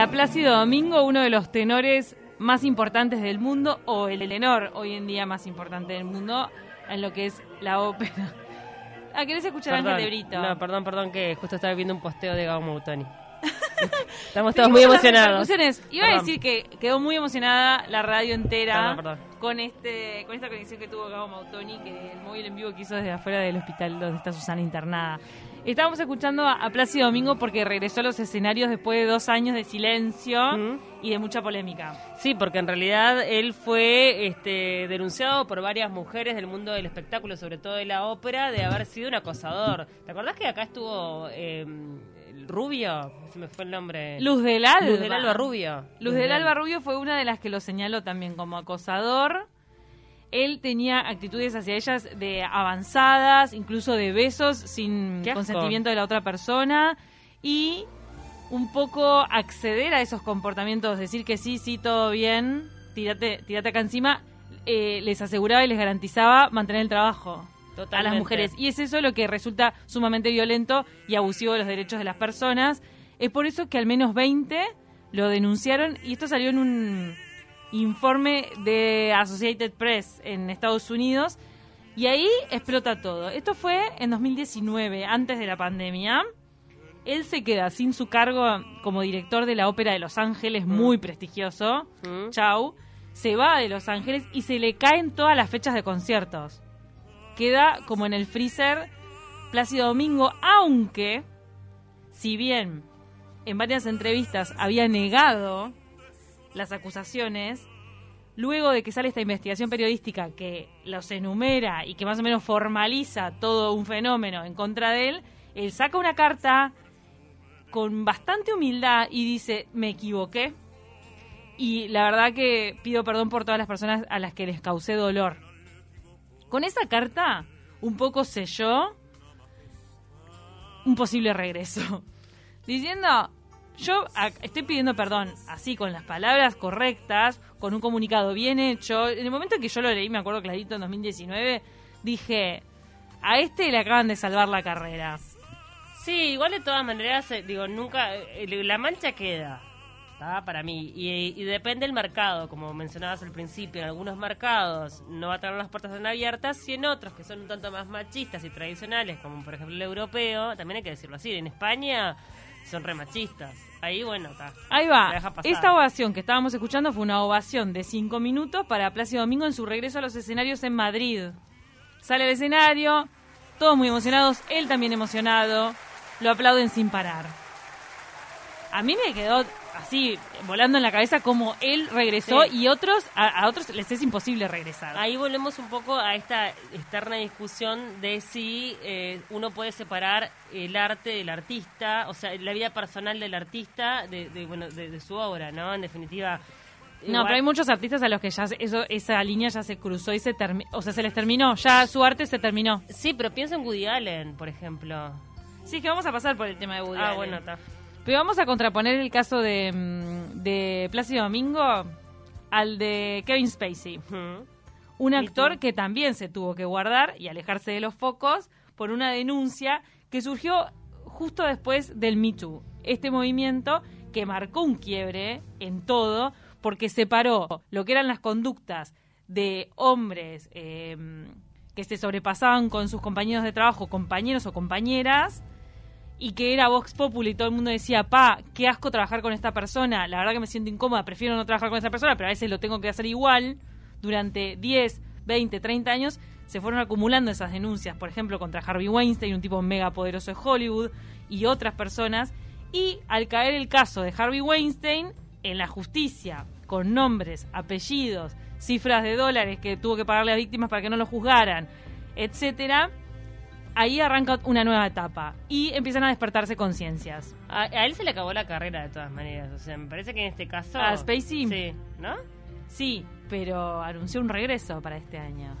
escuchando a él, a Plácido Domingo, uno de los tenores más importantes del mundo, o el tenor hoy en día más importante del mundo, en lo que es la ópera. Ah, ¿querés escuchar a Ángel de Brito? No, perdón, perdón, que justo estaba viendo un posteo de Gabo Mautoni. Estamos todos muy emocionados. Iba a decir que quedó muy emocionada la radio entera Perdón, perdón. con este con esta conexión que tuvo Gabo Mautoni, que el móvil en vivo que hizo desde afuera del hospital donde está Susana internada. Estábamos escuchando a a Plácido Domingo porque regresó a los escenarios después de dos años de silencio y de mucha polémica. Sí, porque en realidad él fue este, denunciado por varias mujeres del mundo del espectáculo, sobre todo de la ópera, de haber sido un acosador. ¿Te acordás que acá estuvo eh, Rubio? Se me fue el nombre. Luz del Alba. Luz del Alba Rubio. Luz del Alba Rubio fue una de las que lo señaló también como acosador. Él tenía actitudes hacia ellas de avanzadas, incluso de besos sin consentimiento de la otra persona y un poco acceder a esos comportamientos, decir que sí, sí, todo bien, tírate, tírate acá encima, eh, les aseguraba y les garantizaba mantener el trabajo a Totalmente. las mujeres. Y es eso lo que resulta sumamente violento y abusivo de los derechos de las personas. Es por eso que al menos 20 lo denunciaron y esto salió en un informe de Associated Press en Estados Unidos y ahí explota todo. Esto fue en 2019, antes de la pandemia. Él se queda sin su cargo como director de la Ópera de Los Ángeles, muy prestigioso. Mm. Chau. Se va de Los Ángeles y se le caen todas las fechas de conciertos. Queda como en el freezer Plácido Domingo, aunque, si bien en varias entrevistas había negado las acusaciones, luego de que sale esta investigación periodística que los enumera y que más o menos formaliza todo un fenómeno en contra de él, él saca una carta con bastante humildad y dice, me equivoqué. Y la verdad que pido perdón por todas las personas a las que les causé dolor. Con esa carta, un poco selló un posible regreso. Diciendo, yo estoy pidiendo perdón, así, con las palabras correctas, con un comunicado bien hecho. En el momento en que yo lo leí, me acuerdo clarito, en 2019, dije, a este le acaban de salvar la carrera. Sí, igual de todas maneras, eh, digo, nunca. eh, la mancha queda. Para mí. Y, y depende del mercado, como mencionabas al principio. En algunos mercados no va a tener las puertas tan abiertas. Y en otros, que son un tanto más machistas y tradicionales, como por ejemplo el europeo, también hay que decirlo así. En España son re machistas. Ahí, bueno, está. Ahí va. Esta ovación que estábamos escuchando fue una ovación de cinco minutos para Plácido Domingo en su regreso a los escenarios en Madrid. Sale al escenario, todos muy emocionados, él también emocionado, lo aplauden sin parar. A mí me quedó así, volando en la cabeza como él regresó Sí. y otros, a, a otros les es imposible regresar. Ahí volvemos un poco a esta externa discusión de si eh, uno puede separar el arte del artista, o sea, la vida personal del artista de, de, bueno, de, de su obra, ¿no? En definitiva. No, igual- pero hay muchos artistas a los que ya eso, esa línea ya se cruzó y se terminó, o sea, se les terminó, ya su arte se terminó. Sí, pero pienso en Woody Allen, por ejemplo. Sí, es que vamos a pasar por el tema de Woody ah, Allen. bueno, está. Pero vamos a contraponer el caso de, mm, de Plácido Domingo al de Kevin Spacey. Un actor que también se tuvo que guardar y alejarse de los focos por una denuncia que surgió justo después del Me Too. Este movimiento que marcó un quiebre en todo porque separó lo que eran las conductas de hombres eh, que se sobrepasaban con sus compañeros de trabajo, compañeros o compañeras, y que era Vox Populi y todo el mundo decía, pa, qué asco trabajar con esta persona, la verdad que me siento incómoda, prefiero no trabajar con esa persona, pero a veces lo tengo que hacer igual, durante 10, 20, 30 años se fueron acumulando esas denuncias, por ejemplo, contra Harvey Weinstein, un tipo mega poderoso de Hollywood, y otras personas, y al caer el caso de Harvey Weinstein, en la justicia, con nombres, apellidos, cifras de dólares que tuvo que pagarle a víctimas para que no lo juzgaran, etcétera, ahí arranca una nueva etapa y empiezan a despertarse conciencias. A, a él se le acabó la carrera de todas maneras. O sea, me parece que en este caso. ¿A Spacey? Sí, ¿no? Sí, pero anunció un regreso para este año.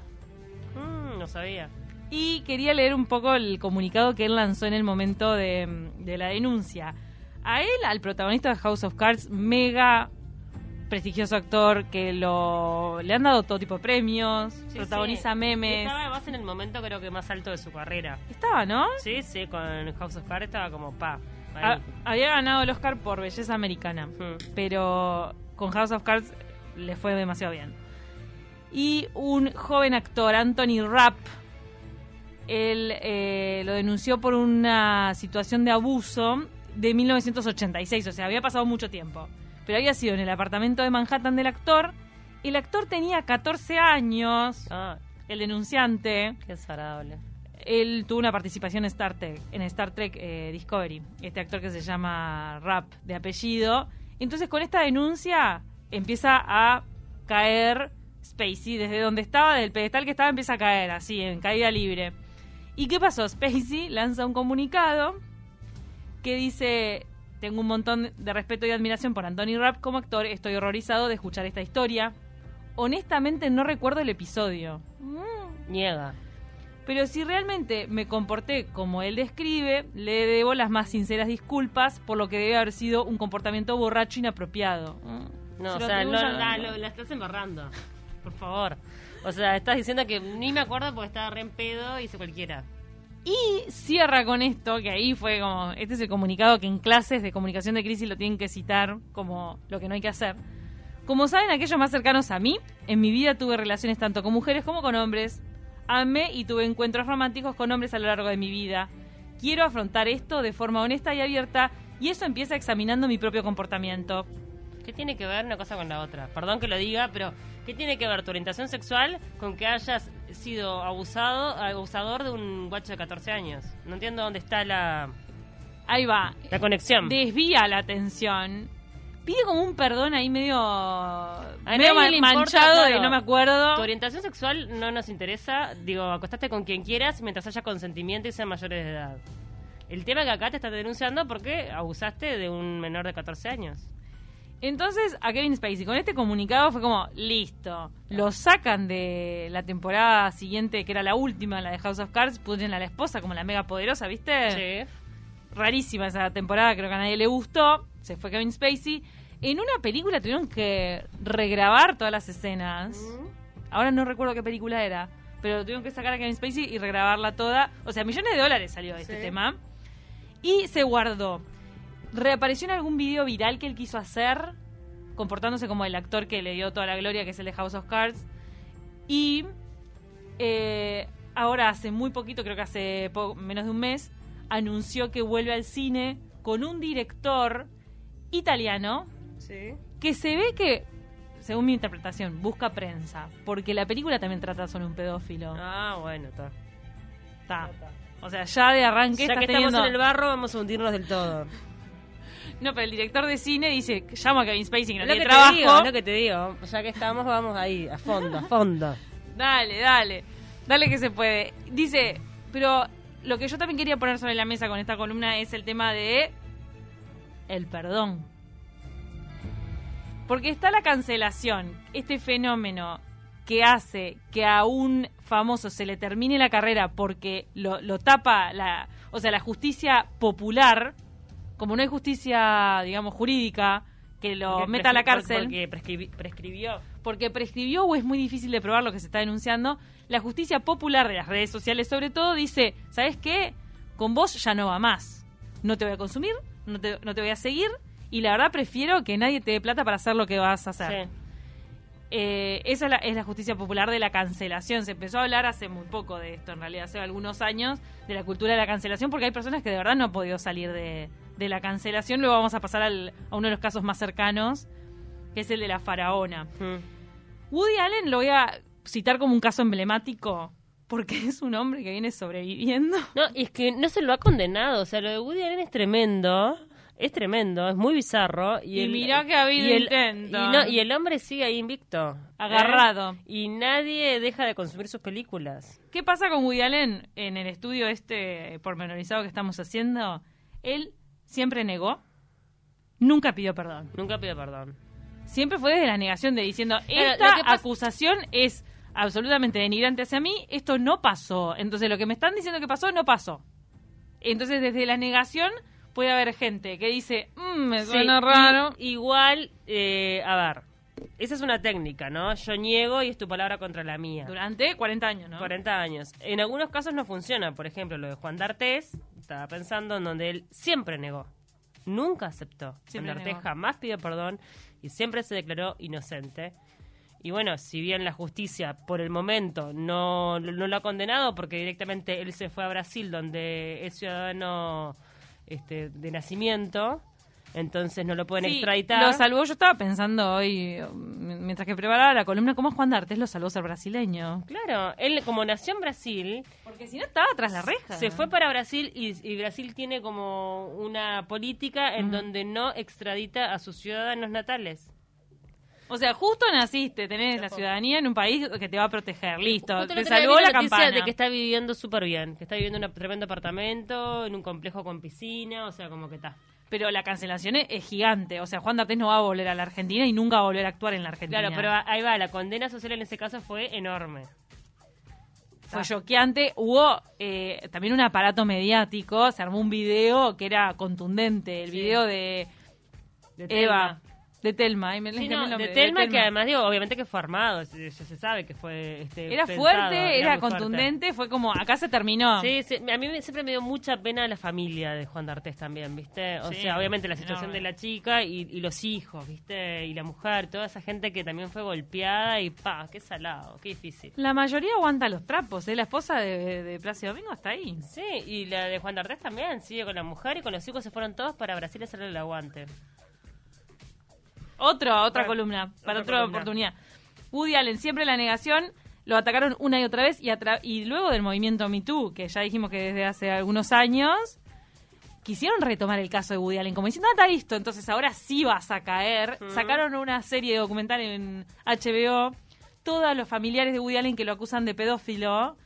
Mm, no sabía. Y quería leer un poco el comunicado que él lanzó en el momento de, de la denuncia. A él, al protagonista de House of Cards, mega prestigioso actor que lo le han dado todo tipo de premios, Sí, protagoniza sí. memes. Estaba además en el momento, creo que más alto de su carrera. Estaba, ¿no? Sí, sí, con House of Cards estaba como pa. Ha- Ahí. había ganado el Oscar por Belleza Americana, pero con House of Cards le fue demasiado bien. Y un joven actor, Anthony Rapp, él eh, lo denunció por una situación de abuso de 1986, o sea, había pasado mucho tiempo. Pero había sido en el apartamento de Manhattan del actor. El actor tenía 14 años, Ah, el denunciante. qué desagradable. Él tuvo una participación en Star Trek, en Star Trek eh, Discovery, este actor que se llama Rapp de apellido. Entonces con esta denuncia empieza a caer Spacey desde donde estaba, del pedestal que estaba, empieza a caer así, en caída libre. ¿Y qué pasó? Spacey lanza un comunicado que dice, tengo un montón de respeto y admiración por Anthony Rapp como actor, estoy horrorizado de escuchar esta historia. Honestamente no recuerdo el episodio. Mm, Niega. pero si realmente me comporté como él describe, le debo las más sinceras disculpas por lo que debe haber sido un comportamiento borracho inapropiado. Mm. No, Se o sea, no, atribuyo a- la, lo- la estás embarrando. Por favor. O sea, estás diciendo que ni me acuerdo porque estaba re en pedo y hice cualquiera. Y cierra con esto, que ahí fue como, este es el comunicado que en clases de comunicación de crisis lo tienen que citar como lo que no hay que hacer. Como saben aquellos más cercanos a mí, en mi vida tuve relaciones tanto con mujeres como con hombres. Amé y tuve encuentros románticos con hombres a lo largo de mi vida. Quiero afrontar esto de forma honesta y abierta y eso empieza examinando mi propio comportamiento. ¿Qué tiene que ver una cosa con la otra? Perdón que lo diga, pero ¿qué tiene que ver tu orientación sexual con que hayas sido abusado, abusador de un guacho de 14 años? No entiendo dónde está la, Ahí va. la conexión. Desvía la atención. Pide como un perdón ahí medio, importa, manchado de claro. no me acuerdo. Tu orientación sexual no nos interesa. Digo, acostaste con quien quieras mientras haya consentimiento y sean mayores de edad. El tema que acá te están denunciando porque abusaste de un menor de 14 años. Entonces a Kevin Spacey con este comunicado fue como, listo, lo sacan de la temporada siguiente, que era la última, la de House of Cards, pusieron a la esposa como la mega poderosa, ¿viste? Sí. Rarísima esa temporada, creo que a nadie le gustó, se fue Kevin Spacey. En una película tuvieron que regrabar todas las escenas. Ahora no recuerdo qué película era, pero tuvieron que sacar a Kevin Spacey y regrabarla toda. O sea, millones de dólares salió este Sí. tema. Y se guardó. Reapareció en algún video viral que él quiso hacer, comportándose como el actor que le dio toda la gloria, que es el de House of Cards. Y eh, ahora hace muy poquito, creo que hace menos de un mes, anunció que vuelve al cine con un director italiano Sí. que se ve que, según mi interpretación, busca prensa, porque la película también trata sobre un pedófilo. Ah, bueno, está. Está. O sea, ya de arranque Ya estás que estamos teniendo- en el barro, vamos a hundirnos del todo. No, pero el director de cine dice, llama a Kevin Spacey que no lo tiene que trabajo. te digo, es lo que te digo. Ya que estamos, vamos ahí, a fondo, a fondo. Dale, dale. Dale que se puede. Dice, pero lo que yo también quería poner sobre la mesa con esta columna es el tema de el perdón. Porque está la cancelación, este fenómeno que hace que a un famoso se le termine la carrera porque lo, lo tapa la, o sea, la justicia popular, como no hay justicia, digamos, jurídica, que lo Porque meta a la prescri- cárcel Porque prescribi- prescribió. porque prescribió o es muy difícil de probar lo que se está denunciando, la justicia popular de las redes sociales sobre todo dice, ¿sabes qué? Con vos ya no va más. No te voy a consumir, no te, no te voy a seguir y la verdad prefiero que nadie te dé plata para hacer lo que vas a hacer. Sí. Eh, esa es la, es la justicia popular de la cancelación. Se empezó a hablar hace muy poco de esto, en realidad, hace algunos años, de la cultura de la cancelación, porque hay personas que de verdad no han podido salir de, de la cancelación. Luego vamos a pasar al- a uno de los casos más cercanos, que es el de la faraona. Mm. Woody Allen lo voy a citar como un caso emblemático porque es un hombre que viene sobreviviendo. No, y es que no se lo ha condenado. O sea, lo de Woody Allen es tremendo. Es tremendo, es muy bizarro. Y, Y el- mirá que ha habido y el, intentos. Y, no, y el hombre sigue ahí invicto. Agarrado. ¿eh? Y nadie deja de consumir sus películas. ¿Qué pasa con Woody Allen en el estudio este pormenorizado que estamos haciendo? Él siempre negó, nunca pidió perdón. Nunca pido perdón. Siempre fue desde la negación de diciendo, esta pasa- acusación es absolutamente denigrante hacia mí, esto no pasó. Entonces lo que me están diciendo que pasó, no pasó. Entonces desde la negación puede haber gente que dice, "Mm, me suena Sí, raro. igual, eh, a ver, esa es una técnica, ¿no? Yo niego y es tu palabra contra la mía. Durante 40 años, ¿no? 40 años. En algunos casos no funciona. Por ejemplo, lo de Juan D'Artés, estaba pensando en donde él siempre negó. nunca aceptó. Siempre jamás pidió perdón y siempre se declaró inocente. Y bueno, si bien la justicia por el momento no, no lo ha condenado porque directamente él se fue a Brasil donde es ciudadano este, de nacimiento, entonces no lo pueden Sí, extraditar. Lo salvó, yo estaba pensando hoy, m- mientras que preparaba la columna, cómo Juan D'Artés lo salvó ser brasileño. Claro, él como nació en Brasil, Porque si no estaba tras la reja. se fue para Brasil y, y Brasil tiene como una política en donde no extradita a sus ciudadanos natales. O sea, justo naciste, tenés la ciudadanía en un país que te va a proteger. Listo, Justo te salvó la noticia campana. de que está viviendo súper bien, que está viviendo en un tremendo apartamento, en un complejo con piscina, o sea, como que está. Pero la cancelación es, es gigante. O sea, Juan D'Artés no va a volver a la Argentina y nunca va a volver a actuar en la Argentina. Claro, pero ahí va, la condena social en ese caso fue enorme. Fue choqueante. Hubo eh, también un aparato mediático. Se armó un video que era contundente. El Sí. video de, De Eva. De Telma. Ay, me Sí, no, de Telma, que además digo, obviamente que fue armado, se- ya se sabe que fue este, Era pensado, fuerte, era, fuerte. contundente. Fue como, acá se terminó. Sí, sí, a mí siempre me dio mucha pena la familia de Juan D'Artés también, ¿viste? O Sí, sea, obviamente la situación enorme. de la chica y, y los hijos, ¿viste? Y la mujer, toda esa gente que también fue golpeada y pa, qué salado, qué difícil. La mayoría aguanta los trapos. ¿eh? La esposa de, de Plácido Domingo está ahí. Sí, y la de Juan D'Artés también, sigue con la mujer y con los hijos se fueron todos para Brasil a hacerle el aguante. Otro, otra Otra- columna, para otra columna. oportunidad. Woody Allen, siempre la negación, lo atacaron una y otra vez y, luego del movimiento Me Too, que ya dijimos que desde hace algunos años, quisieron retomar el caso de Woody Allen, como diciendo, ah, está listo, entonces ahora sí vas a caer. Sacaron una serie documental en HBO, todos los familiares de Woody Allen que lo acusan de pedófilo.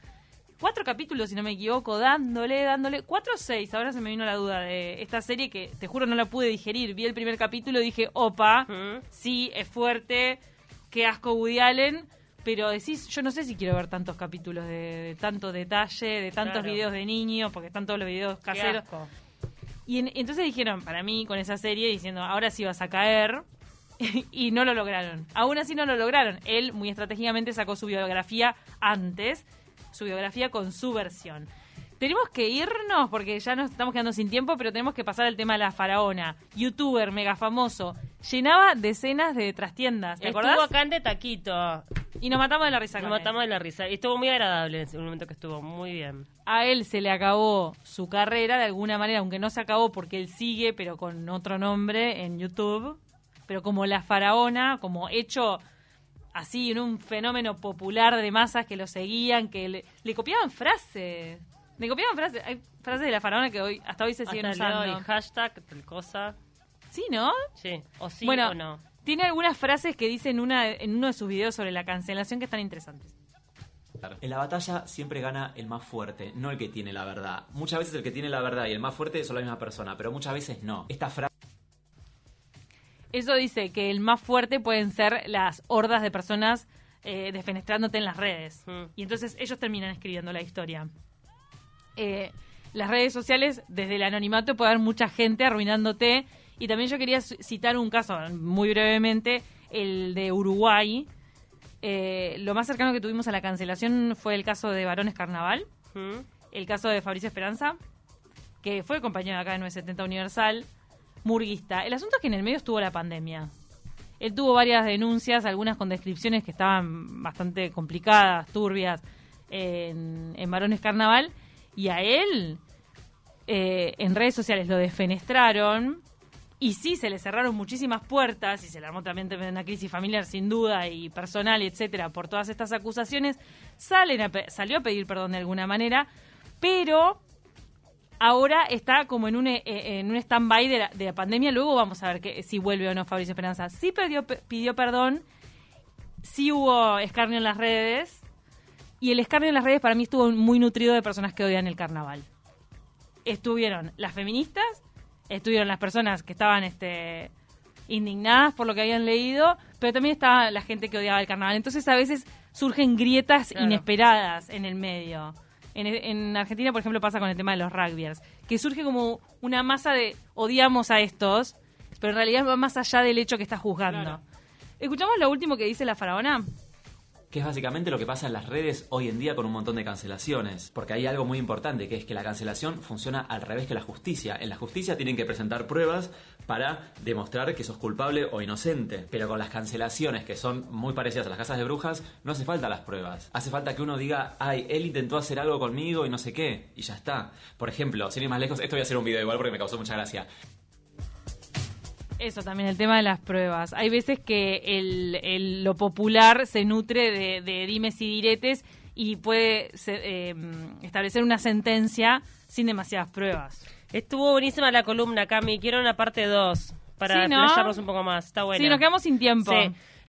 Cuatro capítulos, si no me equivoco, dándole, dándole. Cuatro o seis, ahora se me vino la duda de esta serie que te juro no la pude digerir. Vi el primer capítulo y dije, opa, sí, es fuerte, qué asco Woody Allen, pero decís, yo no sé si quiero ver tantos capítulos de, de tanto detalle, de tantos Claro. videos de niños, porque están todos los videos Qué caseros. asco. Y en- entonces dijeron, para mí, con esa serie, diciendo, ahora sí vas a caer. y no lo lograron. Aún así no lo lograron. Él muy estratégicamente sacó su biografía antes, su biografía con su versión. Tenemos que irnos porque ya nos estamos quedando sin tiempo, pero tenemos que pasar al tema de la faraona. Youtuber, mega famoso. Llenaba decenas de trastiendas, ¿te Estuvo acordás? acá en de taquito. Y nos matamos de la risa Nos con él. matamos de la risa. Y estuvo muy agradable en ese momento que estuvo, muy bien. a él se le acabó su carrera de alguna manera, aunque no se acabó porque él sigue, pero con otro nombre en YouTube, pero como la faraona, como hecho así en un fenómeno popular de masas que lo seguían, que le, le copiaban frases. Le copiaban frases. Hay frases de la faraona que hoy hasta hoy se siguen Hasta usando. el hashtag, tal cosa. Sí, ¿no? Sí, o sí bueno, o no. tiene algunas frases que dice en, una, en uno de sus videos sobre la cancelación que están interesantes. En la batalla siempre gana el más fuerte, no el que tiene la verdad. Muchas veces el que tiene la verdad y el más fuerte son la misma persona, pero muchas veces no. Esta frase Eso dice que el más fuerte pueden ser las hordas de personas eh, defenestrándote en las redes. Mm. Y entonces ellos terminan escribiendo la historia. Eh, las redes sociales, desde el anonimato, puede haber mucha gente arruinándote. Y también yo quería citar un caso, muy brevemente, el de Uruguay. Eh, lo más cercano que tuvimos a la cancelación fue el caso de Varones Carnaval ¿Mm? el caso de Fabricio Esperanza, que fue compañero acá de 970 Universal, murguista. El asunto es que en el medio estuvo la pandemia. Él tuvo varias denuncias, algunas con descripciones que estaban bastante complicadas, turbias, en, en Varones Carnaval, y a él eh, en redes sociales lo defenestraron, y sí, se le cerraron muchísimas puertas y se le armó también una crisis familiar sin duda y personal, etcétera, por todas estas acusaciones. Salen salió a pedir perdón de alguna manera, pero ahora está como en un, eh, en un stand-by de la, de la pandemia. Luego vamos a ver que, si vuelve o no Fabricio Esperanza. Sí pidió, pidió perdón, sí hubo escarnio en las redes, y el escarnio en las redes para mí estuvo muy nutrido de personas que odian el carnaval. Estuvieron las feministas, estuvieron las personas que estaban este, indignadas por lo que habían leído, pero también estaba la gente que odiaba el carnaval. Entonces a veces surgen grietas Claro. inesperadas en el medio. En, en Argentina, por ejemplo, pasa con el tema de los rugbyers, que surge como una masa de odiamos a estos, pero en realidad va más allá del hecho que está juzgando. Claro. ¿Escuchamos lo último que dice la faraona? Que es básicamente lo que pasa en las redes hoy en día con un montón de cancelaciones. Porque hay algo muy importante, que es que la cancelación funciona al revés que la justicia. En la justicia tienen que presentar pruebas para demostrar que sos culpable o inocente. Pero con las cancelaciones, que son muy parecidas a las casas de brujas, no hace falta las pruebas. Hace falta que uno diga, ay, él intentó hacer algo conmigo y no sé qué, y ya está. Por ejemplo, sin ir más lejos, esto voy a hacer un video igual porque me causó mucha gracia. Eso también, el tema de las pruebas. Hay veces que el, el- lo popular se nutre de, de dimes y diretes y puede se- eh, establecer una sentencia sin demasiadas pruebas. Estuvo buenísima la columna, Cami. Quiero una parte 2 para Sí, un poco más. Está buena. Sí, nos quedamos sin tiempo. Sí.